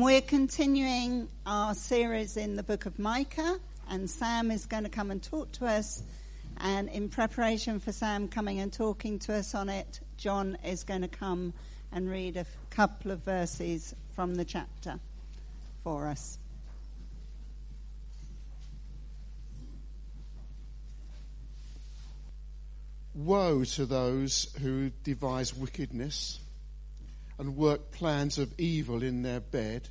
We're continuing our series in the book of Micah, and Sam is going to come and talk to us. And in preparation for Sam coming and talking to us on it, John is going to come and read a couple of verses from the chapter for us. Woe to those who devise wickedness and work plans of evil in their bed.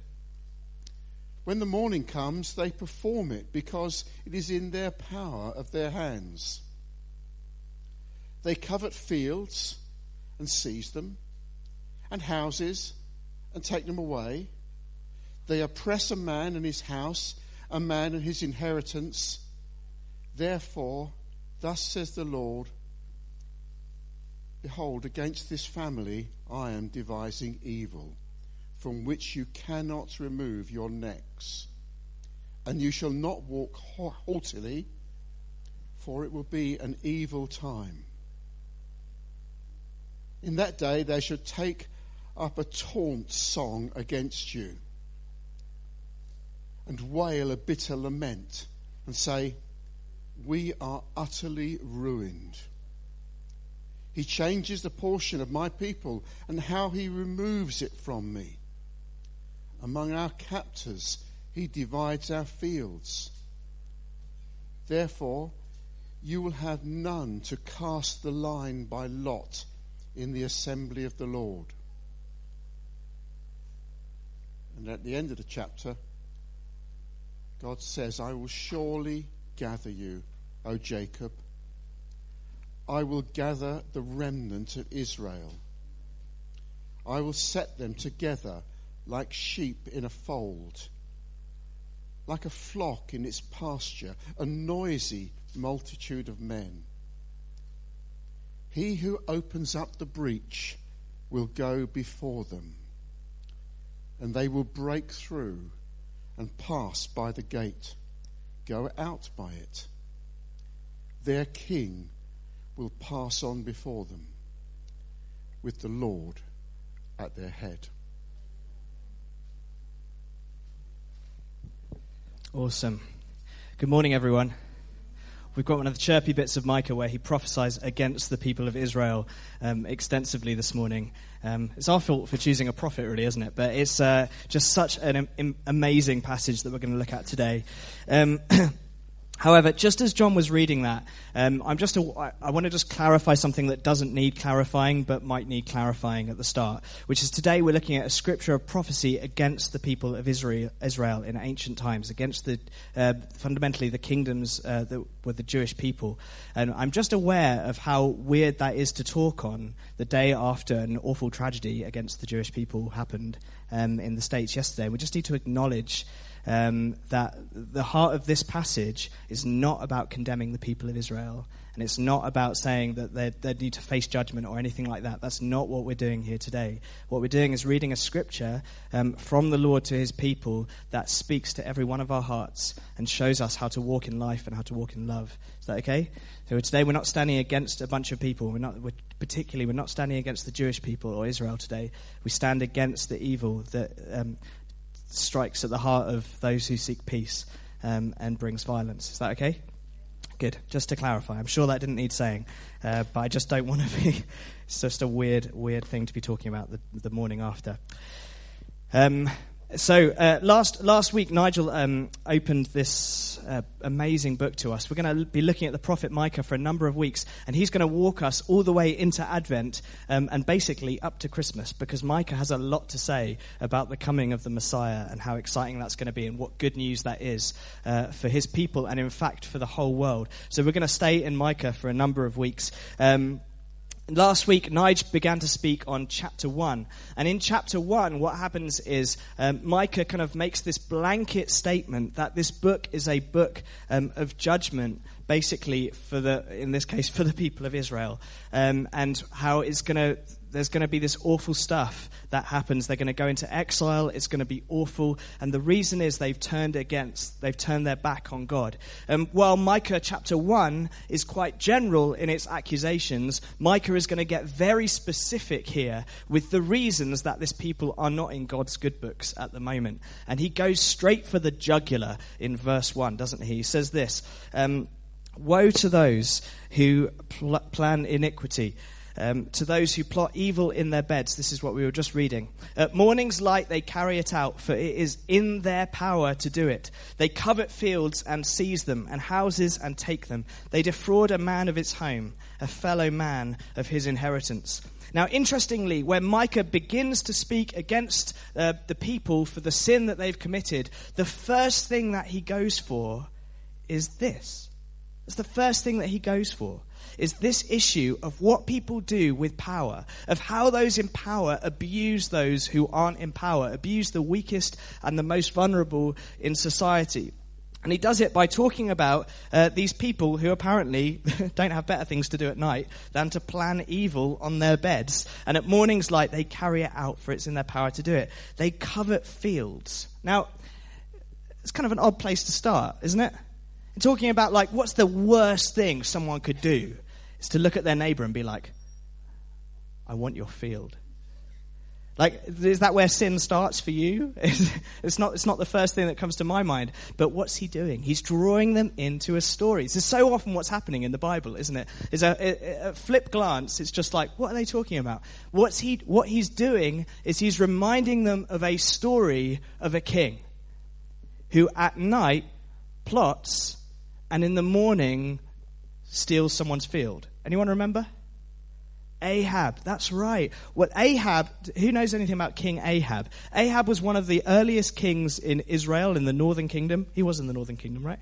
When the morning comes, they perform it because it is in their power of their hands. They covet fields and seize them, and houses and take them away. They oppress a man and his house, a man and his inheritance. Therefore, thus says the Lord Behold, against this family I am devising evil, from which you cannot remove your necks. And you shall not walk haughtily, for it will be an evil time. In that day they shall take up a taunt song against you, and wail a bitter lament, and say, We are utterly ruined. He changes the portion of my people and how he removes it from me. Among our captors, he divides our fields. Therefore, you will have none to cast the line by lot in the assembly of the Lord. And at the end of the chapter, God says, I will surely gather you, O Jacob I will gather the remnant of Israel. I will set them together like sheep in a fold, like a flock in its pasture, a noisy multitude of men. He who opens up the breach will go before them, and they will break through and pass by the gate, go out by it. Their king will pass on before them with the Lord at their head. Awesome. Good morning, everyone. We've got one of the chirpy bits of Micah where he prophesies against the people of Israel um, extensively this morning. Um, it's our fault for choosing a prophet, really, isn't it? But it's uh, just such an am- amazing passage that we're going to look at today. Um, However, just as John was reading that, um, I'm just a, I want to just clarify something that doesn't need clarifying, but might need clarifying at the start. Which is today we're looking at a scripture of prophecy against the people of Israel, Israel in ancient times, against the uh, fundamentally the kingdoms uh, that were the Jewish people. And I'm just aware of how weird that is to talk on the day after an awful tragedy against the Jewish people happened um, in the states yesterday. We just need to acknowledge um, that the heart of this passage is not about condemning the people of Israel. And it's not about saying that they, they need to face judgment or anything like that. That's not what we're doing here today. What we're doing is reading a scripture um, from the Lord to his people that speaks to every one of our hearts and shows us how to walk in life and how to walk in love. Is that okay? So today we're not standing against a bunch of people. We're not, we're, particularly, we're not standing against the Jewish people or Israel today. We stand against the evil that um, strikes at the heart of those who seek peace um, and brings violence. Is that okay? Good. Just to clarify, I'm sure that didn't need saying, uh, but I just don't want to be. it's just a weird, weird thing to be talking about the, the morning after. Um, so uh, last last week, Nigel um, opened this uh, amazing book to us. We're going to be looking at the prophet Micah for a number of weeks, and he's going to walk us all the way into Advent um, and basically up to Christmas, because Micah has a lot to say about the coming of the Messiah and how exciting that's going to be, and what good news that is uh, for his people, and in fact for the whole world. So we're going to stay in Micah for a number of weeks. Um, Last week, Nige began to speak on chapter 1. And in chapter 1, what happens is um, Micah kind of makes this blanket statement that this book is a book um, of judgment, basically, for the, in this case, for the people of Israel. Um, and how it's going to there's going to be this awful stuff that happens. They're going to go into exile. It's going to be awful. And the reason is they've turned against, they've turned their back on God. Um, while Micah chapter 1 is quite general in its accusations, Micah is going to get very specific here with the reasons that this people are not in God's good books at the moment. And he goes straight for the jugular in verse 1, doesn't he? He says this. Um, Woe to those who pl- plan iniquity, um, to those who plot evil in their beds. This is what we were just reading. At morning's light, they carry it out, for it is in their power to do it. They covet fields and seize them, and houses and take them. They defraud a man of his home, a fellow man of his inheritance. Now, interestingly, when Micah begins to speak against uh, the people for the sin that they've committed, the first thing that he goes for is this that's the first thing that he goes for. Is this issue of what people do with power, of how those in power abuse those who aren't in power, abuse the weakest and the most vulnerable in society. And he does it by talking about uh, these people who apparently don't have better things to do at night than to plan evil on their beds. And at morning's light, they carry it out, for it's in their power to do it. They covet fields. Now, it's kind of an odd place to start, isn't it? talking about like what's the worst thing someone could do is to look at their neighbor and be like, I want your field. Like, is that where sin starts for you? it's, not, it's not the first thing that comes to my mind. But what's he doing? He's drawing them into a story. This is so often what's happening in the Bible, isn't it? Is a, a, a, flip glance, it's just like, what are they talking about? What's he, what he's doing is he's reminding them of a story of a king who at night plots and in the morning steals someone's field. Anyone remember? Ahab, that's right. What Ahab, who knows anything about King Ahab? Ahab was one of the earliest kings in Israel in the northern kingdom. He was in the northern kingdom, right?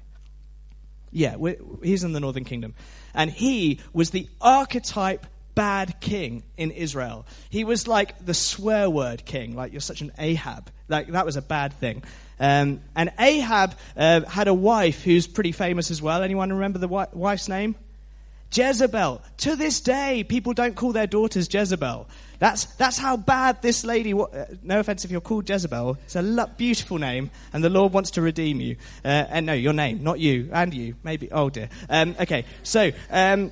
Yeah, he's in the northern kingdom. And he was the archetype bad king in Israel. He was like the swear word king, like you're such an Ahab. Like that was a bad thing. Um, and Ahab uh, had a wife who's pretty famous as well. Anyone remember the wi- wife's name? Jezebel. To this day, people don't call their daughters Jezebel. That's, that's how bad this lady. Uh, no offense if you're called Jezebel. It's a beautiful name, and the Lord wants to redeem you. Uh, and no, your name, not you, and you, maybe. Oh dear. Um, okay, so. Um,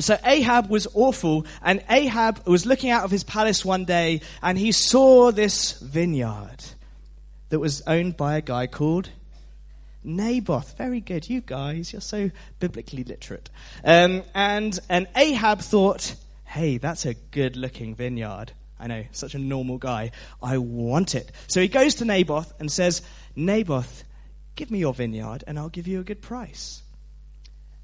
so Ahab was awful, and Ahab was looking out of his palace one day, and he saw this vineyard that was owned by a guy called Naboth. Very good. You guys, you're so biblically literate. Um, and, and Ahab thought, hey, that's a good looking vineyard. I know, such a normal guy. I want it. So he goes to Naboth and says, Naboth, give me your vineyard and I'll give you a good price.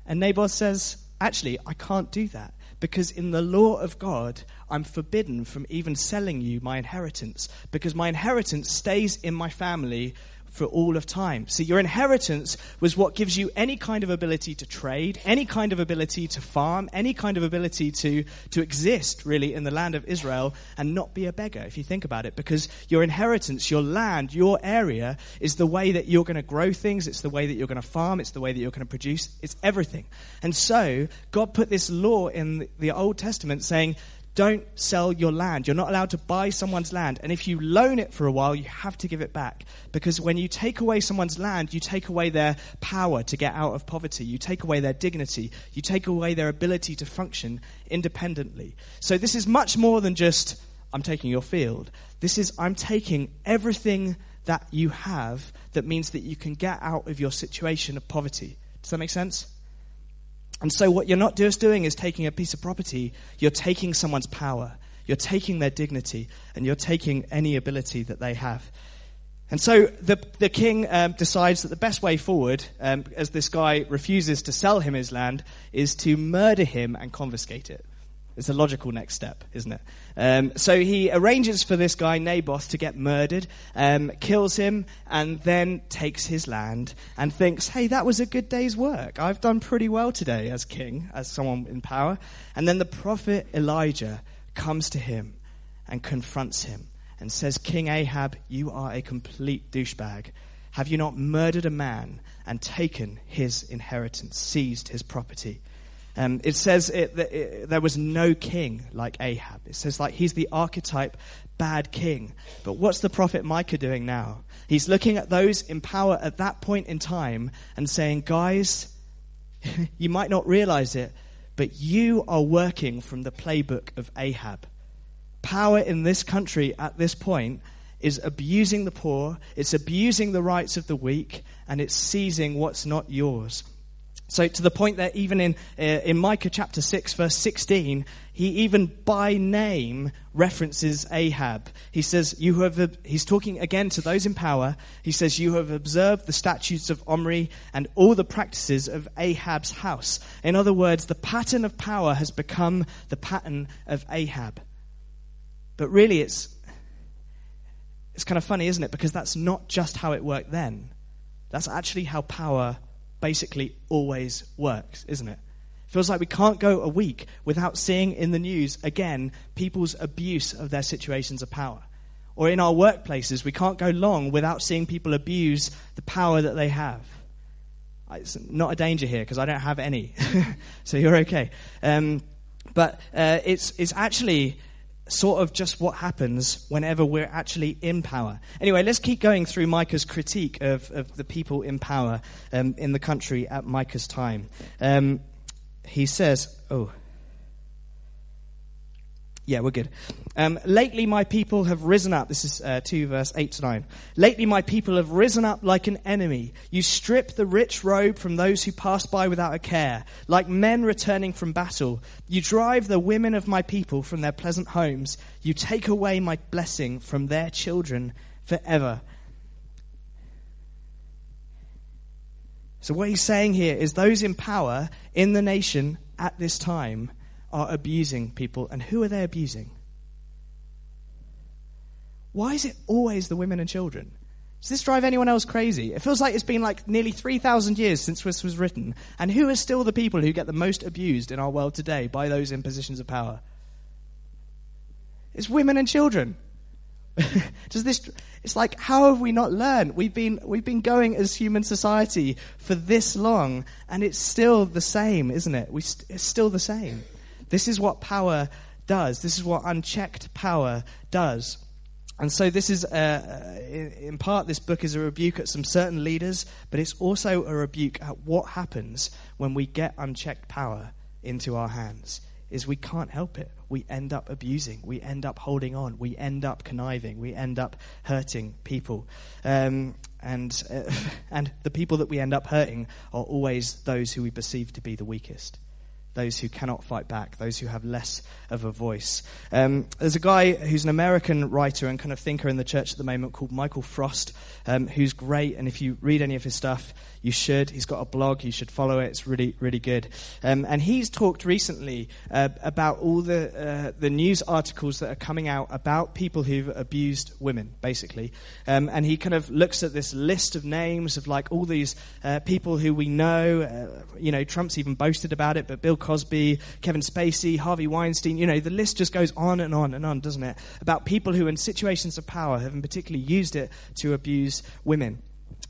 And Naboth says, actually, I can't do that because in the law of God, I'm forbidden from even selling you my inheritance because my inheritance stays in my family for all of time. So your inheritance was what gives you any kind of ability to trade, any kind of ability to farm, any kind of ability to, to exist really in the land of Israel and not be a beggar, if you think about it, because your inheritance, your land, your area is the way that you're going to grow things, it's the way that you're going to farm, it's the way that you're going to produce, it's everything. And so God put this law in the Old Testament saying, don't sell your land. You're not allowed to buy someone's land. And if you loan it for a while, you have to give it back. Because when you take away someone's land, you take away their power to get out of poverty. You take away their dignity. You take away their ability to function independently. So this is much more than just, I'm taking your field. This is, I'm taking everything that you have that means that you can get out of your situation of poverty. Does that make sense? And so, what you're not just doing is taking a piece of property, you're taking someone's power, you're taking their dignity, and you're taking any ability that they have. And so the, the king um, decides that the best way forward, um, as this guy refuses to sell him his land, is to murder him and confiscate it. It's a logical next step, isn't it? Um, so he arranges for this guy, Naboth, to get murdered, um, kills him, and then takes his land and thinks, hey, that was a good day's work. I've done pretty well today as king, as someone in power. And then the prophet Elijah comes to him and confronts him and says, King Ahab, you are a complete douchebag. Have you not murdered a man and taken his inheritance, seized his property? Um, it says it, that it, there was no king like Ahab. It says like he's the archetype bad king. But what's the prophet Micah doing now? He's looking at those in power at that point in time and saying, guys, you might not realize it, but you are working from the playbook of Ahab. Power in this country at this point is abusing the poor, it's abusing the rights of the weak, and it's seizing what's not yours. So, to the point that even in, uh, in Micah chapter 6, verse 16, he even by name references Ahab. He says, you have, he's talking again to those in power. He says, You have observed the statutes of Omri and all the practices of Ahab's house. In other words, the pattern of power has become the pattern of Ahab. But really, it's, it's kind of funny, isn't it? Because that's not just how it worked then, that's actually how power basically always works, isn't it? Feels like we can't go a week without seeing in the news again people's abuse of their situations of power. Or in our workplaces, we can't go long without seeing people abuse the power that they have. It's not a danger here because I don't have any, so you're okay. Um, but uh, it's, it's actually sort of just what happens whenever we're actually in power. Anyway, let's keep going through Micah's critique of, of the people in power um, in the country at Micah's time. Um, he says, Oh, yeah, we're good. Um, lately, my people have risen up. This is uh, 2 verse 8 to 9. Lately, my people have risen up like an enemy. You strip the rich robe from those who pass by without a care, like men returning from battle. You drive the women of my people from their pleasant homes. You take away my blessing from their children forever. So, what he's saying here is those in power in the nation at this time are abusing people. And who are they abusing? Why is it always the women and children? Does this drive anyone else crazy? It feels like it's been like nearly 3,000 years since this was written. And who are still the people who get the most abused in our world today by those in positions of power? It's women and children. Does this? It's like how have we not learned? We've been we've been going as human society for this long, and it's still the same, isn't it? We st- it's still the same. This is what power does. This is what unchecked power does. And so, this is, uh, in part, this book is a rebuke at some certain leaders, but it's also a rebuke at what happens when we get unchecked power into our hands. Is we can't help it. We end up abusing. We end up holding on. We end up conniving. We end up hurting people. Um, and, uh, and the people that we end up hurting are always those who we perceive to be the weakest those who cannot fight back, those who have less of a voice. Um, there's a guy who's an American writer and kind of thinker in the church at the moment called Michael Frost, um, who's great. And if you read any of his stuff, you should. He's got a blog. You should follow it. It's really, really good. Um, and he's talked recently uh, about all the uh, the news articles that are coming out about people who've abused women, basically. Um, and he kind of looks at this list of names of like all these uh, people who we know. Uh, you know, Trump's even boasted about it, but Bill Cosby, Kevin Spacey, Harvey Weinstein. You know, the list just goes on and on and on, doesn't it? About people who, in situations of power, have particularly used it to abuse women.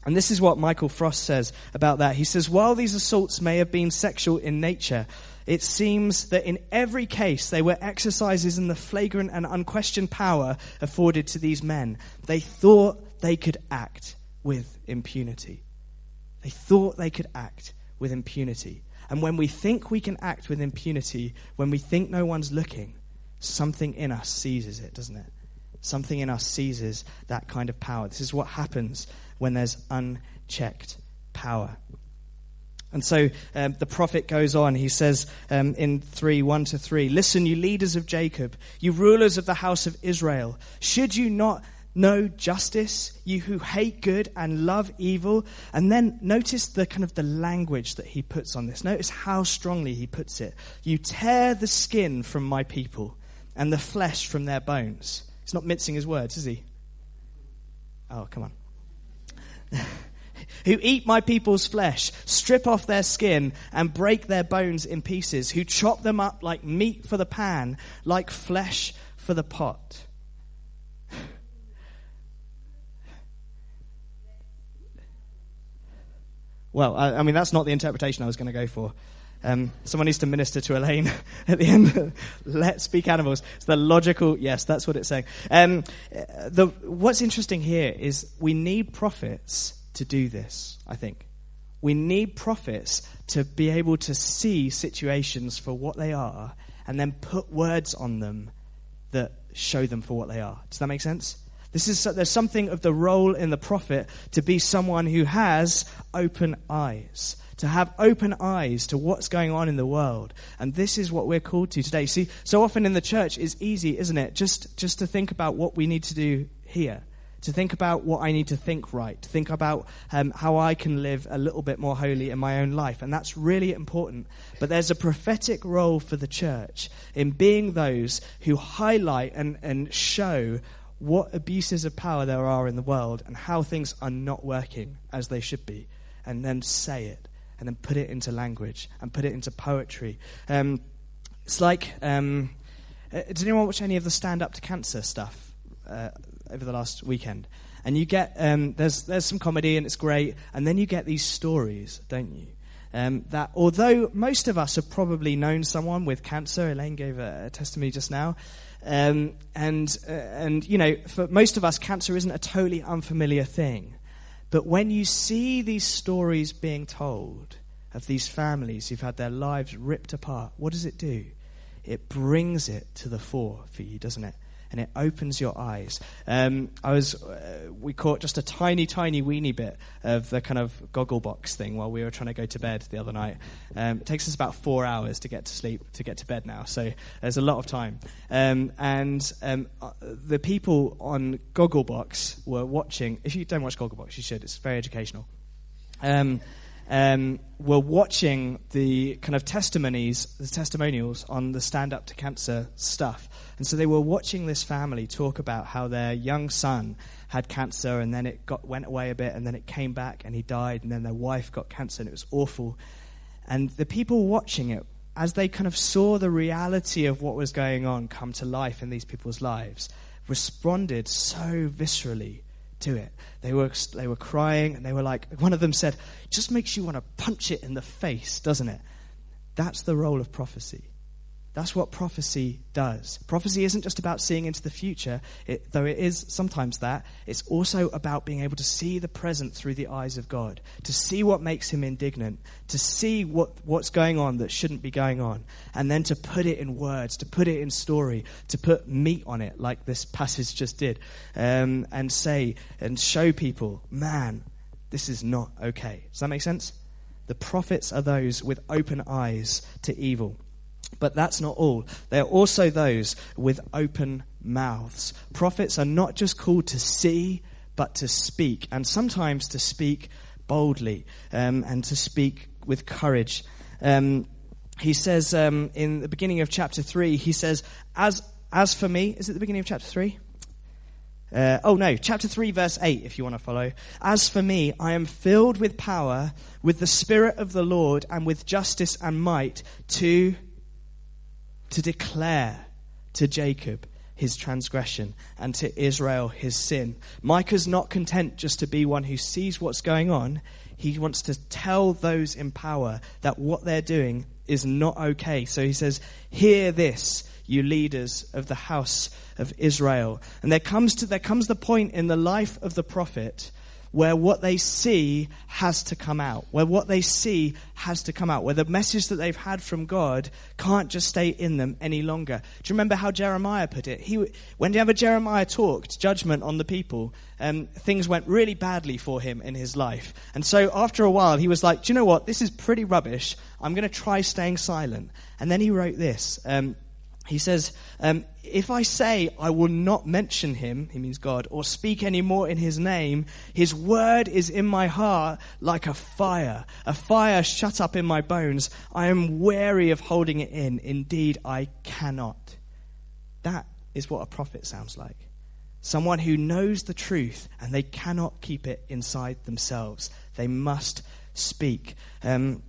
And this is what Michael Frost says about that. He says, while these assaults may have been sexual in nature, it seems that in every case they were exercises in the flagrant and unquestioned power afforded to these men. They thought they could act with impunity. They thought they could act with impunity. And when we think we can act with impunity, when we think no one's looking, something in us seizes it, doesn't it? Something in us seizes that kind of power. This is what happens when there's unchecked power. And so um, the prophet goes on. He says um, in 3 1 to 3 Listen, you leaders of Jacob, you rulers of the house of Israel, should you not know justice, you who hate good and love evil? And then notice the kind of the language that he puts on this. Notice how strongly he puts it. You tear the skin from my people and the flesh from their bones. He's not mincing his words, is he? Oh, come on. who eat my people's flesh, strip off their skin, and break their bones in pieces, who chop them up like meat for the pan, like flesh for the pot. Well, I, I mean, that's not the interpretation I was going to go for. Um, someone needs to minister to Elaine at the end. Let's speak animals. It's the logical, yes, that's what it's saying. Um, the, what's interesting here is we need prophets to do this, I think. We need prophets to be able to see situations for what they are and then put words on them that show them for what they are. Does that make sense? This is, there's something of the role in the prophet to be someone who has open eyes, to have open eyes to what's going on in the world. And this is what we're called to today. See, so often in the church it's easy, isn't it? Just, just to think about what we need to do here to think about what I need to think right, to think about um, how I can live a little bit more holy in my own life. And that's really important. But there's a prophetic role for the church in being those who highlight and, and show what abuses of power there are in the world and how things are not working as they should be, and then say it, and then put it into language and put it into poetry. Um, it's like, um, uh, did anyone watch any of the Stand Up to Cancer stuff uh, over the last weekend? And you get, um, there's, there's some comedy and it's great, and then you get these stories, don't you? Um, that although most of us have probably known someone with cancer, Elaine gave a, a testimony just now, um, and, uh, and, you know, for most of us, cancer isn't a totally unfamiliar thing. But when you see these stories being told of these families who've had their lives ripped apart, what does it do? It brings it to the fore for you, doesn't it? And it opens your eyes. Um, I was, uh, we caught just a tiny, tiny weeny bit of the kind of Gogglebox thing while we were trying to go to bed the other night. Um, it takes us about four hours to get to sleep, to get to bed now, so there's a lot of time. Um, and um, uh, the people on Gogglebox were watching. If you don't watch Gogglebox, you should. It's very educational. Um, were watching the kind of testimonies, the testimonials on the stand up to cancer stuff. And so they were watching this family talk about how their young son had cancer and then it got, went away a bit and then it came back and he died and then their wife got cancer and it was awful. And the people watching it, as they kind of saw the reality of what was going on come to life in these people's lives, responded so viscerally to it. They were, they were crying and they were like, one of them said, just makes you want to punch it in the face, doesn't it? That's the role of prophecy. That's what prophecy does. Prophecy isn't just about seeing into the future, it, though it is sometimes that. It's also about being able to see the present through the eyes of God, to see what makes him indignant, to see what, what's going on that shouldn't be going on, and then to put it in words, to put it in story, to put meat on it, like this passage just did, um, and say and show people, man, this is not okay. Does that make sense? The prophets are those with open eyes to evil. But that's not all. They are also those with open mouths. Prophets are not just called to see, but to speak, and sometimes to speak boldly um, and to speak with courage. Um, he says um, in the beginning of chapter 3, he says, as, as for me, is it the beginning of chapter 3? Uh, oh no, chapter 3, verse 8, if you want to follow. As for me, I am filled with power, with the Spirit of the Lord, and with justice and might to to declare to Jacob his transgression and to Israel his sin. Micah's not content just to be one who sees what's going on. He wants to tell those in power that what they're doing is not okay. So he says, Hear this, you leaders of the house of Israel. And there comes, to, there comes the point in the life of the prophet where what they see has to come out, where what they see has to come out, where the message that they've had from God can't just stay in them any longer. Do you remember how Jeremiah put it? He, whenever Jeremiah talked judgment on the people, um, things went really badly for him in his life. And so after a while, he was like, Do you know what? This is pretty rubbish. I'm going to try staying silent. And then he wrote this. Um, he says, um, If I say I will not mention him, he means God, or speak any more in his name, his word is in my heart like a fire, a fire shut up in my bones. I am weary of holding it in. Indeed, I cannot. That is what a prophet sounds like. Someone who knows the truth and they cannot keep it inside themselves. They must speak. Um,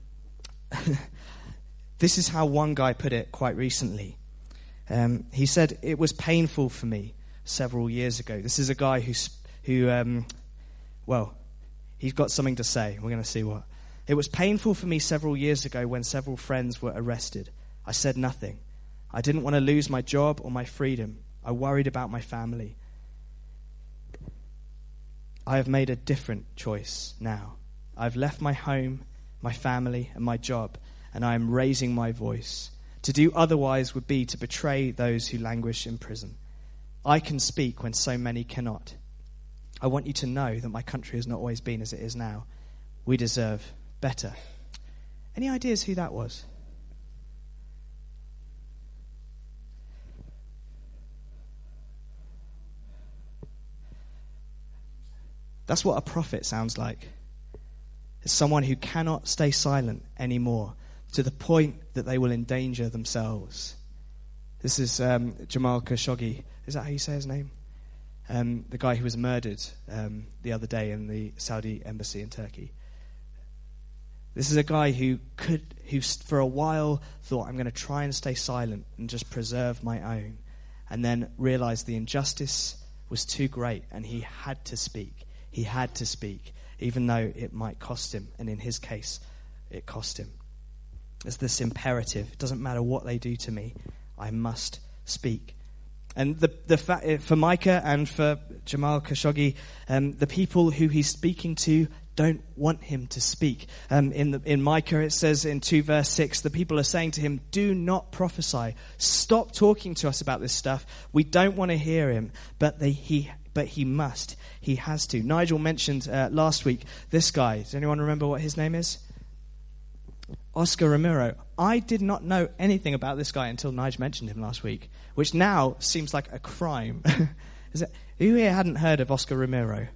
this is how one guy put it quite recently. Um, he said, It was painful for me several years ago. This is a guy who's, who, um, well, he's got something to say. We're going to see what. It was painful for me several years ago when several friends were arrested. I said nothing. I didn't want to lose my job or my freedom. I worried about my family. I have made a different choice now. I've left my home, my family, and my job, and I am raising my voice. To do otherwise would be to betray those who languish in prison. I can speak when so many cannot. I want you to know that my country has not always been as it is now. We deserve better. Any ideas who that was? That's what a prophet sounds like. It's someone who cannot stay silent anymore to the point that they will endanger themselves. This is um, Jamal Khashoggi. Is that how you say his name? Um, the guy who was murdered um, the other day in the Saudi embassy in Turkey. This is a guy who could, who for a while thought, I'm going to try and stay silent and just preserve my own, and then realized the injustice was too great and he had to speak. He had to speak, even though it might cost him, and in his case, it cost him. It's this imperative. It doesn't matter what they do to me, I must speak. And the, the fa- for Micah and for Jamal Khashoggi, um, the people who he's speaking to don't want him to speak. Um, in, the, in Micah, it says in 2 verse 6, the people are saying to him, Do not prophesy. Stop talking to us about this stuff. We don't want to hear him. But, they, he, but he must. He has to. Nigel mentioned uh, last week this guy. Does anyone remember what his name is? Oscar Romero. I did not know anything about this guy until Nigel mentioned him last week, which now seems like a crime. Is it, who here hadn't heard of Oscar Romero?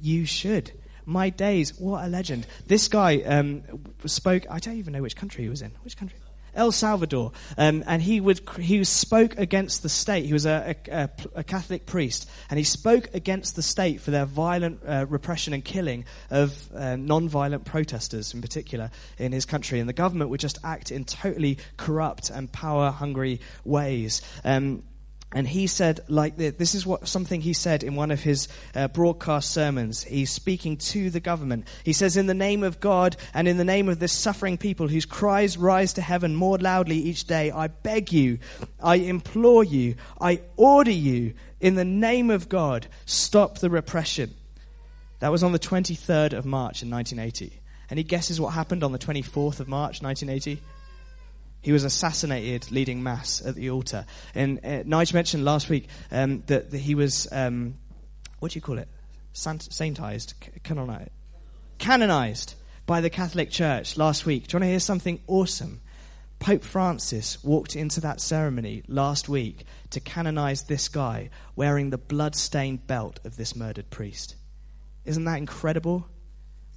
You should. My days, what a legend. This guy um, spoke, I don't even know which country he was in. Which country? El Salvador, um, and he would he spoke against the state. He was a, a, a, Catholic priest, and he spoke against the state for their violent uh, repression and killing of uh, non-violent protesters, in particular in his country. And the government would just act in totally corrupt and power-hungry ways. Um, and he said, like this, this is what something he said in one of his uh, broadcast sermons. He's speaking to the government. He says, In the name of God and in the name of this suffering people whose cries rise to heaven more loudly each day, I beg you, I implore you, I order you, in the name of God, stop the repression. That was on the 23rd of March in 1980. And he guesses what happened on the 24th of March 1980? He was assassinated leading mass at the altar. And uh, Nigel mentioned last week um, that, that, he was, um, what do you call it? Sant- saintized, canonized, canonized by the Catholic Church last week. Do you want to hear something awesome? Pope Francis walked into that ceremony last week to canonize this guy wearing the blood-stained belt of this murdered priest. Isn't that incredible?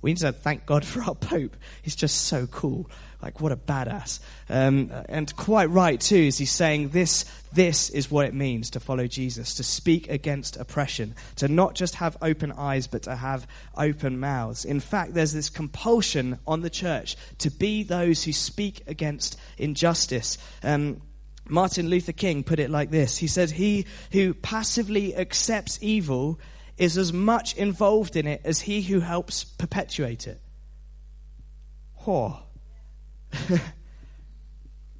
We need to thank God for our Pope. He's just so cool. Like, what a badass. Um, and quite right, too, is he's saying this, this is what it means to follow Jesus, to speak against oppression, to not just have open eyes, but to have open mouths. In fact, there's this compulsion on the church to be those who speak against injustice. Um, Martin Luther King put it like this He said, He who passively accepts evil is as much involved in it as he who helps perpetuate it. Whoa.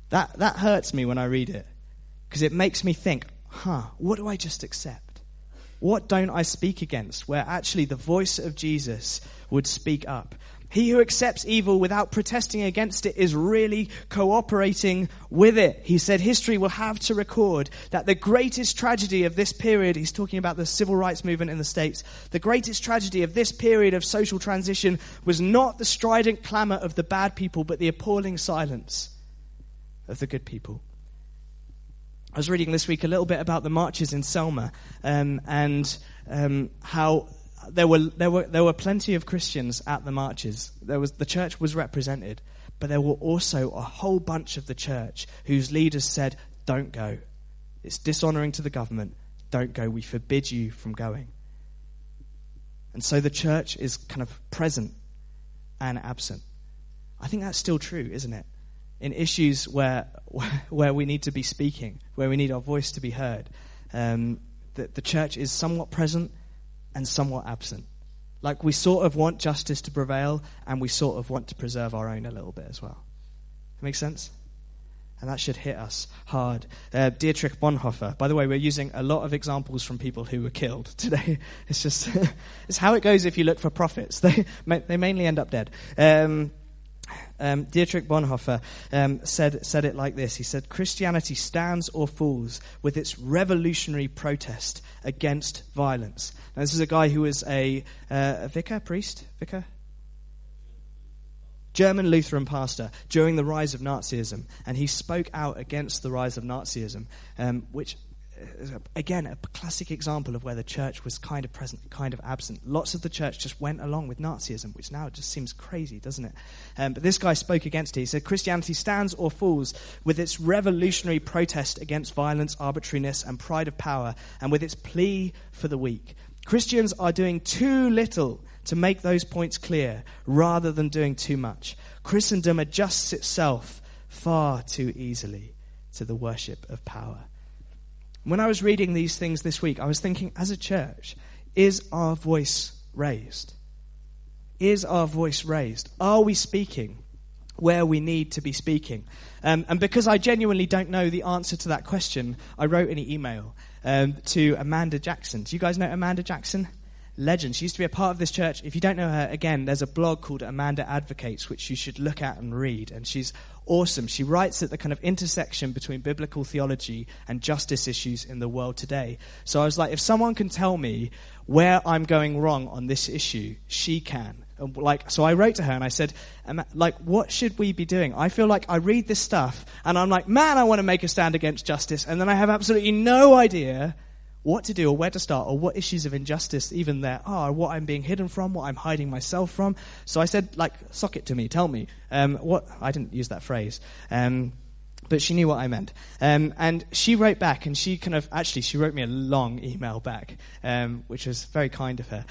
that, that hurts me when I read it because it makes me think, huh, what do I just accept? What don't I speak against? Where actually the voice of Jesus would speak up. He who accepts evil without protesting against it is really cooperating with it. He said history will have to record that the greatest tragedy of this period, he's talking about the civil rights movement in the States, the greatest tragedy of this period of social transition was not the strident clamor of the bad people, but the appalling silence of the good people. I was reading this week a little bit about the marches in Selma um, and um, how there were, there, were, there were plenty of Christians at the marches. There was, the church was represented, but there were also a whole bunch of the church whose leaders said, Don't go. It's dishonoring to the government. Don't go. We forbid you from going. And so the church is kind of present and absent. I think that's still true, isn't it? In issues where, where we need to be speaking, where we need our voice to be heard, um, the, the church is somewhat present and somewhat absent. Like we sort of want justice to prevail and we sort of want to preserve our own a little bit as well. That makes sense? And that should hit us hard. Uh, Dietrich Bonhoeffer, by the way, we're using a lot of examples from people who were killed today. It's just, it's how it goes if you look for prophets. They, they mainly end up dead. Um, um, Dietrich Bonhoeffer um, said, said it like this He said, Christianity stands or falls with its revolutionary protest against violence. Now, this is a guy who was a, uh, a vicar, priest, vicar? German Lutheran pastor during the rise of Nazism, and he spoke out against the rise of Nazism, um, which again, a classic example of where the church was kind of present, kind of absent. Lots of the church just went along with Nazism, which now just seems crazy, doesn't it? Um, but this guy spoke against it. He said, Christianity stands or falls with its revolutionary protest against violence, arbitrariness, and pride of power, and with its plea for the weak. Christians are doing too little to make those points clear rather than doing too much. Christendom adjusts itself far too easily to the worship of power. When I was reading these things this week, I was thinking, as a church, is our voice raised? Is our voice raised? Are we speaking where we need to be speaking? Um, and because I genuinely don't know the answer to that question, I wrote an email um, to Amanda Jackson. Do you guys know Amanda Jackson? Legend. She used to be a part of this church. If you don't know her, again, there's a blog called Amanda Advocates, which you should look at and read. And she's awesome. She writes at the kind of intersection between biblical theology and justice issues in the world today. So I was like, if someone can tell me where I'm going wrong on this issue, she can. And Like, so I wrote to her and I said, like, what should we be doing? I feel like I read this stuff and I'm like, man, I want to make a stand against justice. And then I have absolutely no idea what to do or where to start or what issues of injustice even there are, what I'm being hidden from, what I'm hiding myself from. So I said, like, sock it to me, tell me. Um, what I didn't use that phrase. Um, but she knew what I meant. Um, and she wrote back, and she kind of, actually, she wrote me a long email back, um, which was very kind of her.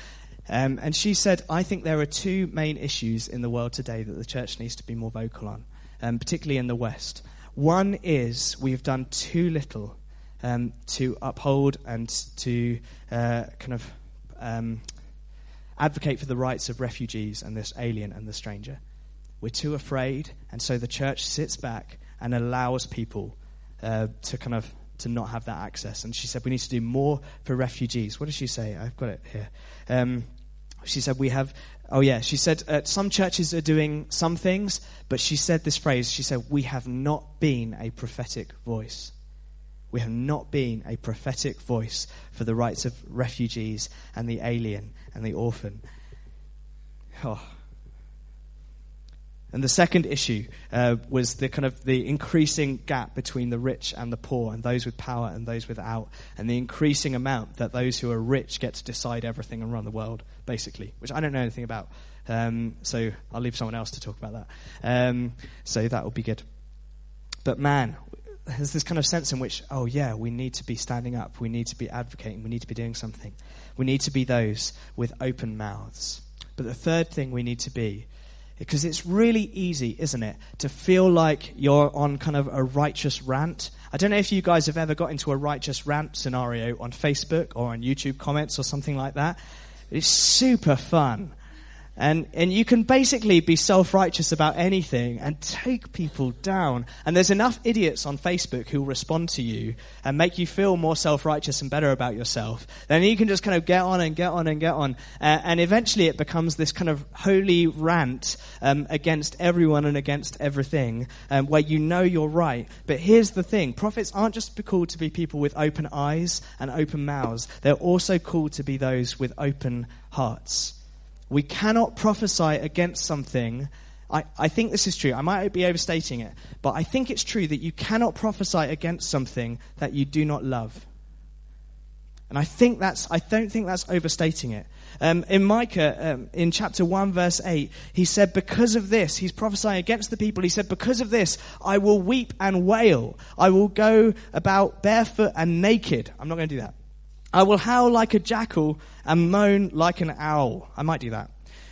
Um, and she said, I think there are two main issues in the world today that the church needs to be more vocal on, um, particularly in the West. One is we've done too little um, to uphold and to uh, kind of um, advocate for the rights of refugees and this alien and the stranger. We're too afraid, and so the church sits back and allows people uh, to kind of to not have that access. And she said we need to do more for refugees. What did she say? I've got it here. Um, she said we have. Oh yeah, she said uh, some churches are doing some things, but she said this phrase. She said we have not been a prophetic voice. We have not been a prophetic voice for the rights of refugees and the alien and the orphan. Oh. And the second issue uh, was the kind of the increasing gap between the rich and the poor, and those with power and those without, and the increasing amount that those who are rich get to decide everything and run the world, basically, which I don't know anything about. Um, so I'll leave someone else to talk about that. Um, so that will be good. But man, there's this kind of sense in which, oh, yeah, we need to be standing up, we need to be advocating, we need to be doing something. We need to be those with open mouths. But the third thing we need to be, because it's really easy, isn't it, to feel like you're on kind of a righteous rant. I don't know if you guys have ever got into a righteous rant scenario on Facebook or on YouTube comments or something like that. It's super fun. And, and you can basically be self righteous about anything and take people down. And there's enough idiots on Facebook who respond to you and make you feel more self righteous and better about yourself. Then you can just kind of get on and get on and get on. Uh, and eventually it becomes this kind of holy rant um, against everyone and against everything um, where you know you're right. But here's the thing prophets aren't just called to be people with open eyes and open mouths, they're also called to be those with open hearts. We cannot prophesy against something. I, I think this is true. I might be overstating it, but I think it's true that you cannot prophesy against something that you do not love. And I think that's, I don't think that's overstating it. Um, in Micah, um, in chapter 1, verse 8, he said, Because of this, he's prophesying against the people. He said, Because of this, I will weep and wail. I will go about barefoot and naked. I'm not going to do that. I will howl like a jackal and moan like an owl. I might do that.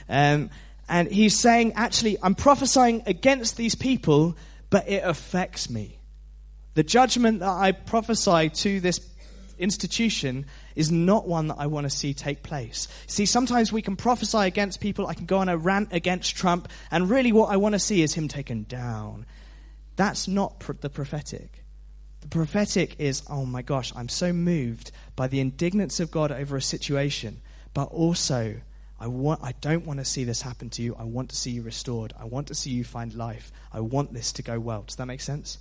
Um, and he's saying, actually, I'm prophesying against these people, but it affects me. The judgment that I prophesy to this institution is not one that I want to see take place. See, sometimes we can prophesy against people. I can go on a rant against Trump, and really what I want to see is him taken down. That's not pr- the prophetic. The prophetic is, oh my gosh, I'm so moved by the indignance of God over a situation, but also I, want, I don't want to see this happen to you. I want to see you restored. I want to see you find life. I want this to go well. Does that make sense?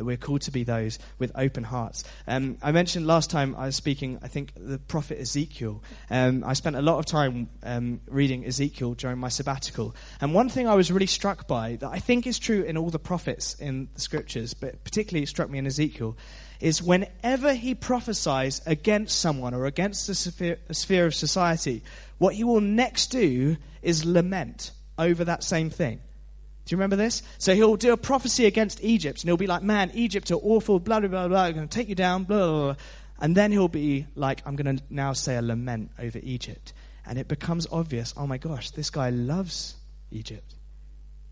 That we're called to be those with open hearts. Um, I mentioned last time I was speaking, I think, the prophet Ezekiel. Um, I spent a lot of time um, reading Ezekiel during my sabbatical. And one thing I was really struck by, that I think is true in all the prophets in the scriptures, but particularly it struck me in Ezekiel, is whenever he prophesies against someone or against a sphere of society, what he will next do is lament over that same thing. Do you remember this? So he'll do a prophecy against Egypt, and he'll be like, Man, Egypt are awful, blah, blah, blah, blah, I'm going to take you down, blah, blah, blah. And then he'll be like, I'm going to now say a lament over Egypt. And it becomes obvious, oh my gosh, this guy loves Egypt.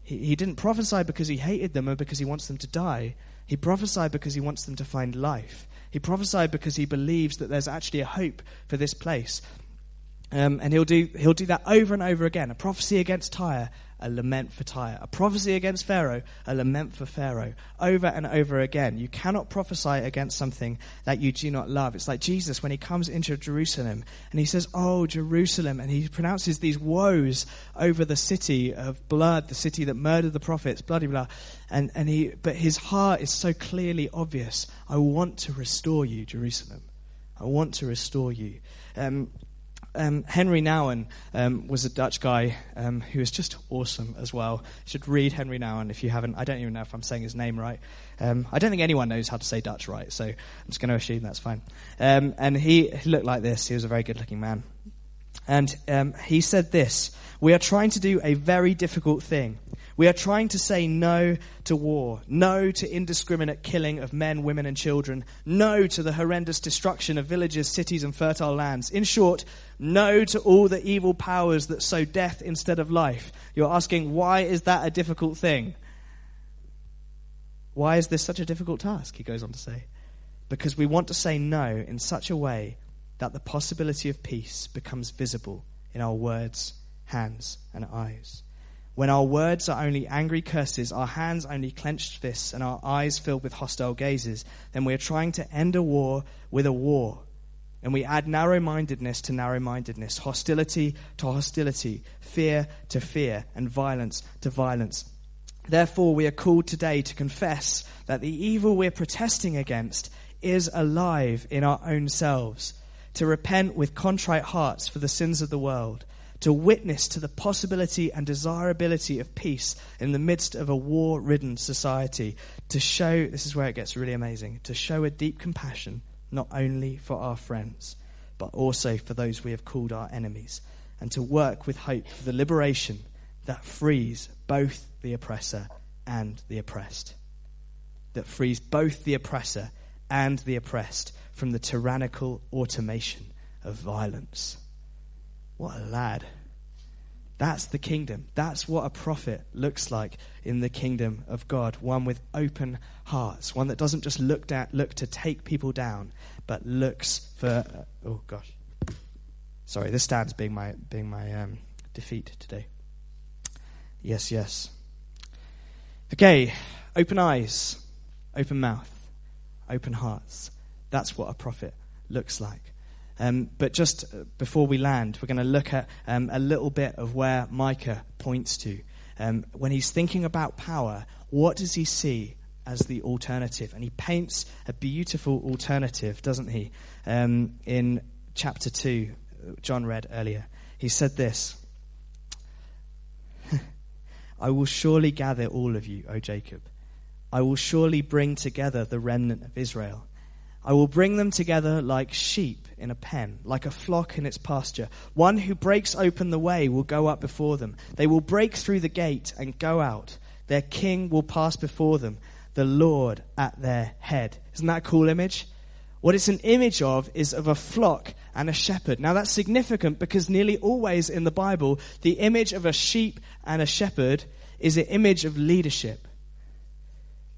He, he didn't prophesy because he hated them or because he wants them to die. He prophesied because he wants them to find life. He prophesied because he believes that there's actually a hope for this place. Um, and he'll do, he'll do that over and over again. A prophecy against Tyre, a lament for Tyre. A prophecy against Pharaoh, a lament for Pharaoh. Over and over again. You cannot prophesy against something that you do not love. It's like Jesus when he comes into Jerusalem and he says, Oh, Jerusalem. And he pronounces these woes over the city of blood, the city that murdered the prophets, bloody blah. blah. And, and he, but his heart is so clearly obvious. I want to restore you, Jerusalem. I want to restore you. Um, um, Henry Nouwen um, was a Dutch guy um, who was just awesome as well. You should read Henry Nouwen if you haven't. I don't even know if I'm saying his name right. Um, I don't think anyone knows how to say Dutch right, so I'm just going to assume that's fine. Um, and he, looked like this. He was a very good looking man. And um, he said this We are trying to do a very difficult thing. We are trying to say no to war, no to indiscriminate killing of men, women, and children, no to the horrendous destruction of villages, cities, and fertile lands. In short, no to all the evil powers that sow death instead of life. You're asking, why is that a difficult thing? Why is this such a difficult task? He goes on to say. Because we want to say no in such a way that the possibility of peace becomes visible in our words, hands, and eyes. When our words are only angry curses, our hands only clenched fists, and our eyes filled with hostile gazes, then we are trying to end a war with a war. And we add narrow mindedness to narrow mindedness, hostility to hostility, fear to fear, and violence to violence. Therefore, we are called today to confess that the evil we're protesting against is alive in our own selves, to repent with contrite hearts for the sins of the world to witness to the possibility and desirability of peace in the midst of a war ridden society, to show, this is where it gets really amazing, to show a deep compassion not only for our friends, but also for those we have called our enemies, and to work with hope for the liberation that frees both the oppressor and the oppressed. That frees both the oppressor and the oppressed from the tyrannical automation of violence. What a lad. That's the kingdom. That's what a prophet looks like in the kingdom of God. One with open hearts. One that doesn't just look, at, look to take people down, but looks for. Uh, oh, gosh. Sorry, this stands being my, being my um, defeat today. Yes, yes. Okay, open eyes, open mouth, open hearts. That's what a prophet looks like. Um, but just uh, before we land, we're going to look at um, a little bit of where Micah points to. Um, when he's thinking about power, what does he see as the alternative? And he paints a beautiful alternative, doesn't he? Um, in chapter 2, uh, John read earlier. He said this I will surely gather all of you, O Jacob. I will surely bring together the remnant of Israel. I will bring them together like sheep in a pen, like a flock in its pasture. One who breaks open the way will go up before them. They will break through the gate and go out. Their king will pass before them, the Lord at their head. Isn't that a cool image? What it's an image of is of a flock and a shepherd. Now that's significant because nearly always in the Bible, the image of a sheep and a shepherd is an image of leadership.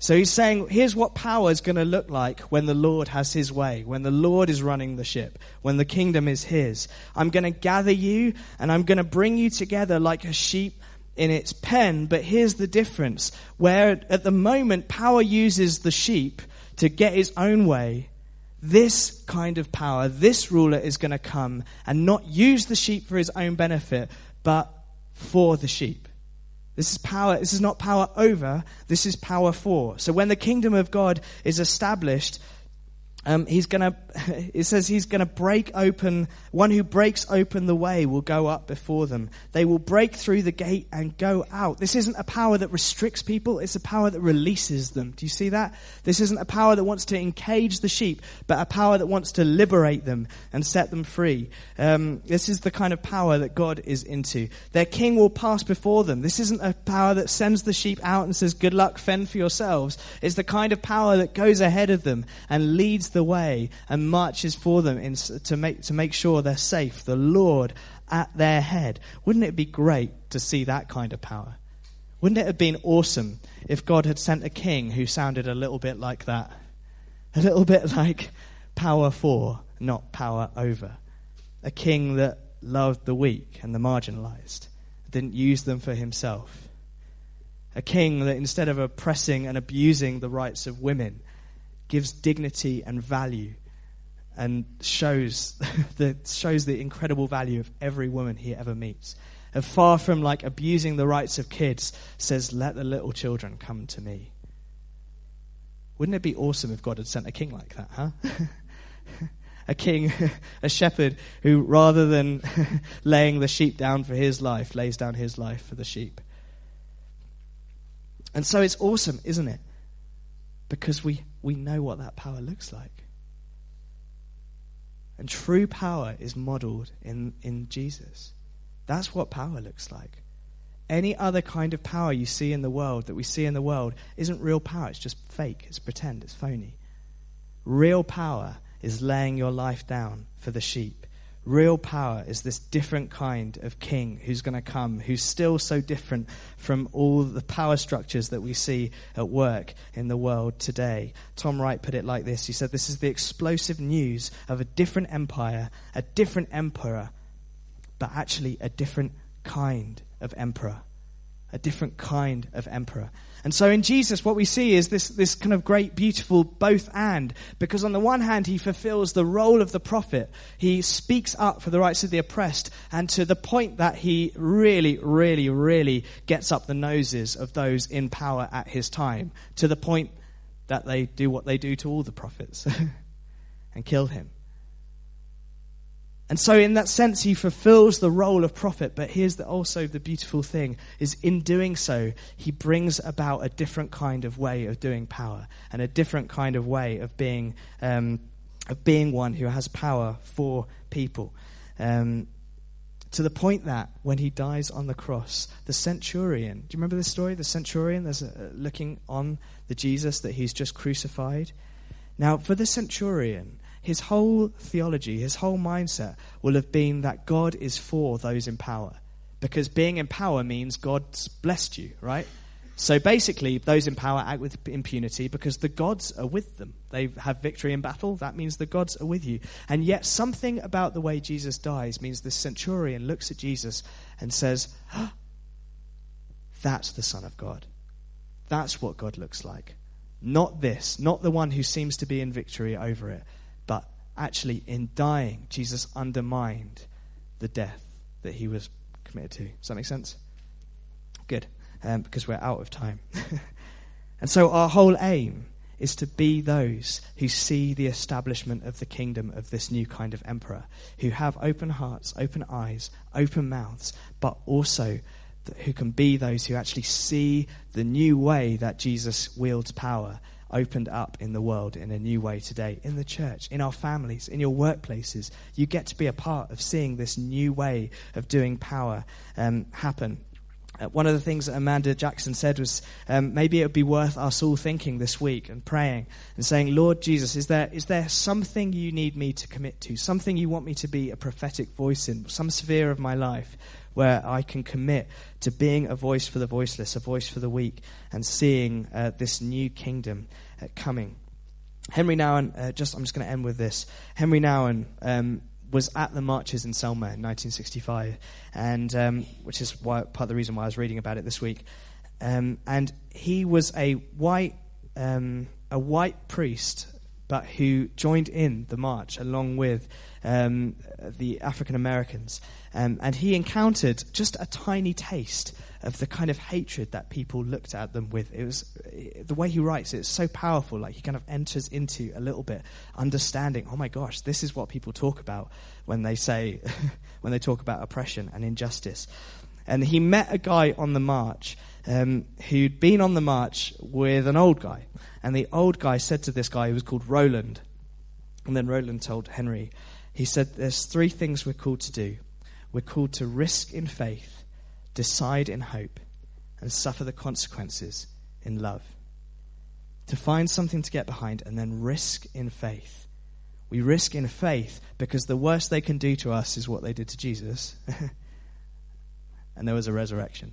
So he's saying, here's what power is going to look like when the Lord has his way, when the Lord is running the ship, when the kingdom is his. I'm going to gather you and I'm going to bring you together like a sheep in its pen. But here's the difference where at the moment power uses the sheep to get his own way. This kind of power, this ruler is going to come and not use the sheep for his own benefit, but for the sheep. This is power. This is not power over. This is power for. So when the kingdom of God is established, um, he's gonna, it says he's going to break open, one who breaks open the way will go up before them. They will break through the gate and go out. This isn't a power that restricts people, it's a power that releases them. Do you see that? This isn't a power that wants to encage the sheep, but a power that wants to liberate them and set them free. Um, this is the kind of power that God is into. Their king will pass before them. This isn't a power that sends the sheep out and says, Good luck, fend for yourselves. It's the kind of power that goes ahead of them and leads the way and marches for them in, to, make, to make sure they're safe. The Lord at their head. Wouldn't it be great to see that kind of power? Wouldn't it have been awesome if God had sent a king who sounded a little bit like that? A little bit like power for, not power over. A king that loved the weak and the marginalized, didn't use them for himself. A king that instead of oppressing and abusing the rights of women, gives dignity and value and shows the, shows the incredible value of every woman he ever meets. And far from like abusing the rights of kids, says, Let the little children come to me. Wouldn't it be awesome if God had sent a king like that, huh? a king, a shepherd who, rather than laying the sheep down for his life, lays down his life for the sheep. And so it's awesome, isn't it? Because we we know what that power looks like. And true power is modeled in, in Jesus. That's what power looks like. Any other kind of power you see in the world, that we see in the world, isn't real power. It's just fake, it's pretend, it's phony. Real power is laying your life down for the sheep. Real power is this different kind of king who's going to come, who's still so different from all the power structures that we see at work in the world today. Tom Wright put it like this He said, This is the explosive news of a different empire, a different emperor, but actually a different kind of emperor. A different kind of emperor. And so in Jesus, what we see is this, this kind of great, beautiful both and. Because on the one hand, he fulfills the role of the prophet. He speaks up for the rights of the oppressed, and to the point that he really, really, really gets up the noses of those in power at his time. To the point that they do what they do to all the prophets and kill him. And so, in that sense, he fulfills the role of prophet. But here's the, also the beautiful thing: is in doing so, he brings about a different kind of way of doing power and a different kind of way of being um, of being one who has power for people. Um, to the point that when he dies on the cross, the centurion, do you remember this story? The centurion, there's looking on the Jesus that he's just crucified. Now, for the centurion, his whole theology, his whole mindset will have been that God is for those in power. Because being in power means God's blessed you, right? So basically, those in power act with impunity because the gods are with them. They have victory in battle. That means the gods are with you. And yet, something about the way Jesus dies means the centurion looks at Jesus and says, oh, That's the Son of God. That's what God looks like. Not this, not the one who seems to be in victory over it, actually, in dying, Jesus undermined the death that he was committed to. Does that make sense? Good, um, because we're out of time. and so, our whole aim is to be those who see the establishment of the kingdom of this new kind of emperor, who have open hearts, open eyes, open mouths, but also who can be those who actually see the new way that Jesus wields power opened up in the world in a new way today, in the church, in our families, in your workplaces. You get to be a part of seeing this new way of doing power um, happen. Uh, one of the things that Amanda Jackson said was um, maybe it would be worth us all thinking this week and praying and saying, Lord Jesus, is there, is there something you need me to commit to? Something you want me to be a prophetic voice in? Some sphere of my life where I can commit to being a voice for the voiceless, a voice for the weak, and seeing uh, this new kingdom uh, coming? Henry Nouwen, uh, just I'm just going to end with this. Henry Nouwen um, was at the marches in Selma in 1965, and um, which is why, part of the reason why I was reading about it this week. Um, and he was a white um, a white priest, but who joined in the march along with um, the African Americans, um, and he encountered just a tiny taste of the kind of hatred that people looked at them with. It was the way he writes it's so powerful. Like he kind of enters into a little bit understanding. Oh my gosh, this is what people talk about when they say when they talk about oppression and injustice. And he met a guy on the march um, who'd been on the march with an old guy, and the old guy said to this guy, who was called Roland, and then Roland told Henry, he said, "There's three things we're called to do. We're called to risk in faith." decide in hope, and suffer the consequences in love. To find something to get behind and then risk in faith. We risk in faith because the worst they can do to us is what they did to Jesus. and there was a resurrection.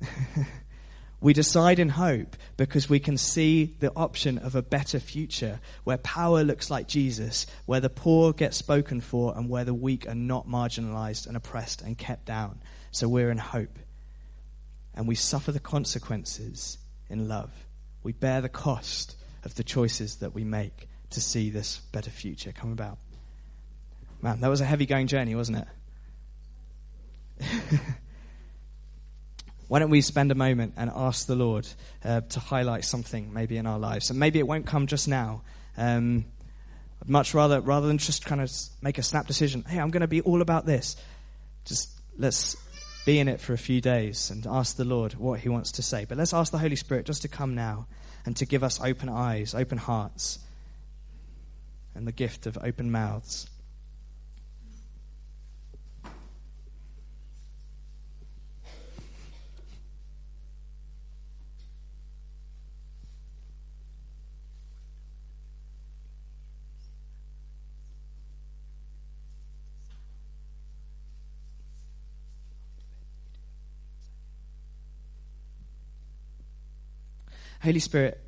we decide in hope because we can see the option of a better future where power looks like Jesus, where the poor get spoken for, and where the weak are not marginalized and oppressed and kept down. So we're in hope. And we suffer the consequences in love. We bear the cost of the choices that we make to see this better future come about. Man, that was a heavy going journey, wasn't it? Why don't we spend a moment and ask the Lord uh, to highlight something maybe in our lives? And maybe it won't come just now. Um, I'd much rather, rather than just kind of make a snap decision, hey, I'm going to be all about this, just let's be in it for a few days and ask the Lord what He wants to say. But let's ask the Holy Spirit just to come now and to give us open eyes, open hearts, and the gift of open mouths. Holy Spirit,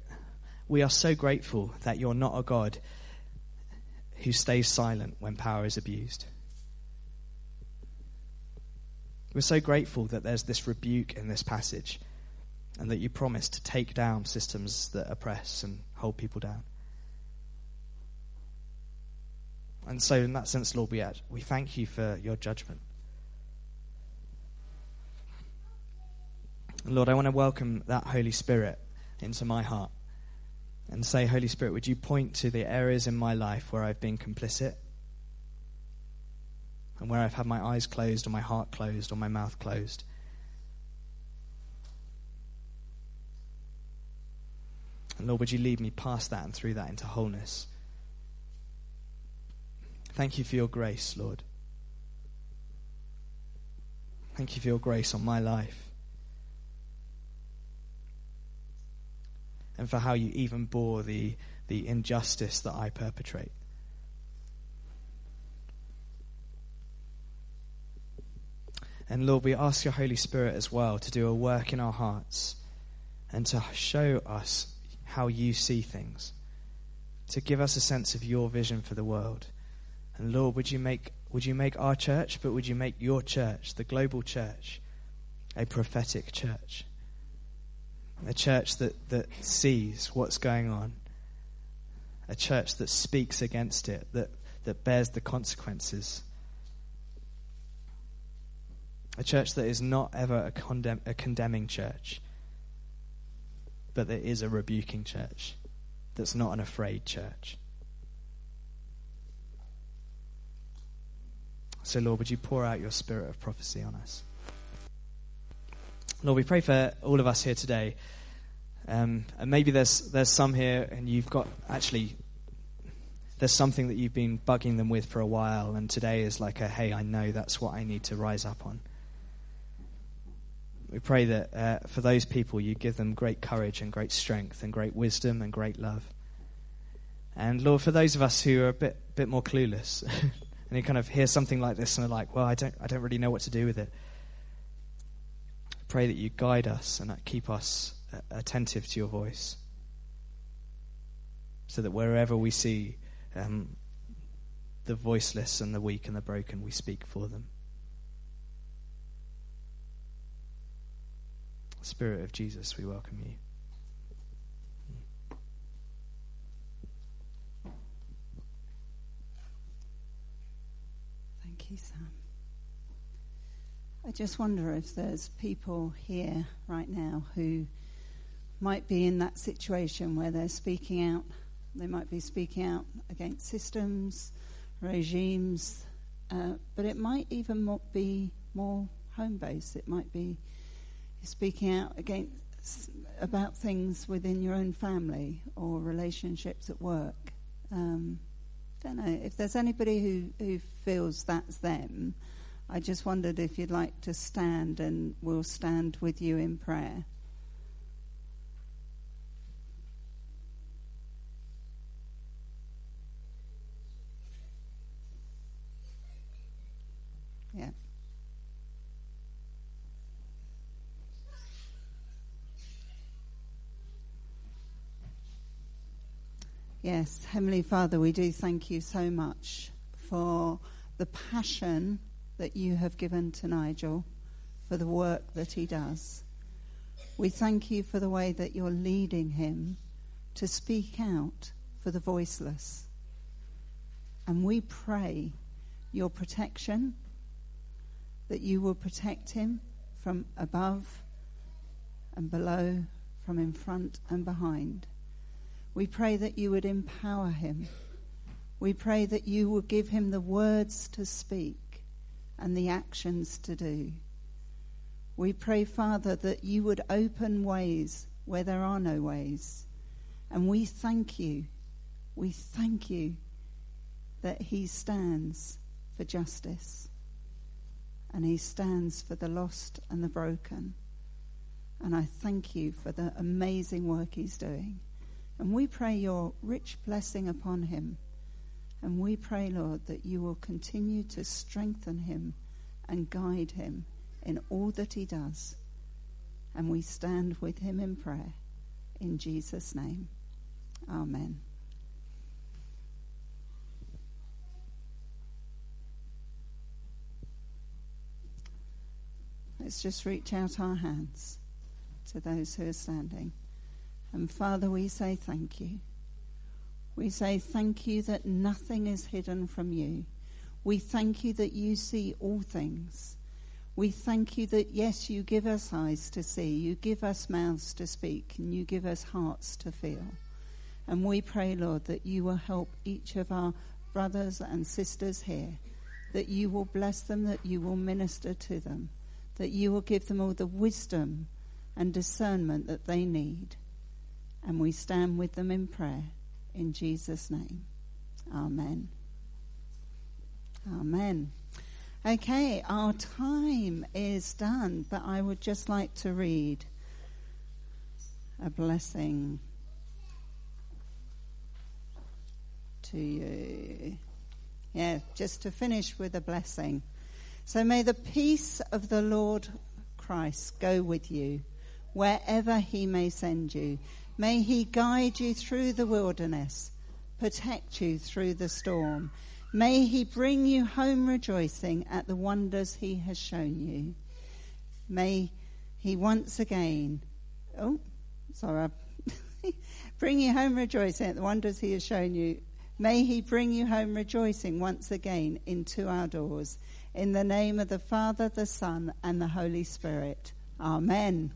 we are so grateful that you're not a God who stays silent when power is abused. We're so grateful that there's this rebuke in this passage and that you promise to take down systems that oppress and hold people down. And so, in that sense, Lord, we, we thank you for your judgment. Lord, I want to welcome that Holy Spirit into my heart and say, Holy Spirit, would you point to the areas in my life where I've been complicit and where I've had my eyes closed or my heart closed or my mouth closed? And Lord, would you lead me past that and through that into wholeness? Thank you for your grace, Lord. Thank you for your grace on my life. And for how you even bore the, the injustice that I perpetrate. And Lord, we ask your Holy Spirit as well to do a work in our hearts and to show us how you see things, to give us a sense of your vision for the world. And Lord, would you make, would you make our church, but would you make your church, the global church, a prophetic church? A church that, that sees what's going on, a church that speaks against it, that, that bears the consequences, a church that is not ever a, condemn, a condemning church, but that is a rebuking church, that's not an afraid church. So, Lord, would you pour out your spirit of prophecy on us? Lord, we pray for all of us here today. Um, and maybe there's, there's some here and you've got actually, there's something that you've been bugging them with for a while, and today is like a, hey, I know that's what I need to rise up on. We pray that uh, for those people, you give them great courage and great strength and great wisdom and great love. And Lord, for those of us who are a bit, bit more clueless, and you kind of hear something like this and are like, well, I don't, I don't really know what to do with it. Pray that you guide us and that keep us uh, attentive to your voice. So that wherever we see um, the voiceless and the weak and the broken, we speak for them. Spirit of Jesus, we welcome you, Sam. I just wonder if there's people here right now who might be in that situation where they're speaking out. They might be speaking out against systems, regimes, uh, but it might even be more home based. It might be speaking out against about things within your own family or relationships at work. Um, don't know if there's anybody who, who feels that's them. I just wondered if you'd like to stand and we'll stand with you in prayer. Yeah. Yes, Heavenly Father, we do thank you so much for the passion that you have given to Nigel, for the work that he does. We thank you for the way that you're leading him to speak out for the voiceless. And we pray your protection, that you will protect him from above and below, from in front and behind. We pray that you would empower him. We pray that you would give him the words to speak and the actions to do. We pray, Father, that you would open ways where there are no ways. And we thank you. We thank you that he stands for justice and he stands for the lost and the broken. And I thank you for the amazing work he's doing. And we pray your rich blessing upon him. And we pray, Lord, that you will continue to strengthen him and guide him in all that he does. And we stand with him in prayer. In Jesus' name. Amen. Let's just reach out our hands to those who are standing. And Father, we say thank you. We say thank you that nothing is hidden from you. We thank you that you see all things. We thank you that, yes, you give us eyes to see, you give us mouths to speak, and you give us hearts to feel. And we pray, Lord, that you will help each of our brothers and sisters here, that you will bless them, that you will minister to them, that you will give them all the wisdom and discernment that they need and we stand with them in prayer in Jesus' name. Amen. Amen. Okay, our time is done, but I would just like to read a blessing to you. Yeah, just to finish with a blessing. So may the peace of the Lord Christ go with you wherever he may send you. May he guide you through the wilderness, protect you through the storm. May he bring you home rejoicing at the wonders he has shown you. May he once again, oh, sorry, bring you home rejoicing at the wonders he has shown you. May he bring you home rejoicing once again into our doors. In the name of the Father, the Son, and the Holy Spirit. Amen.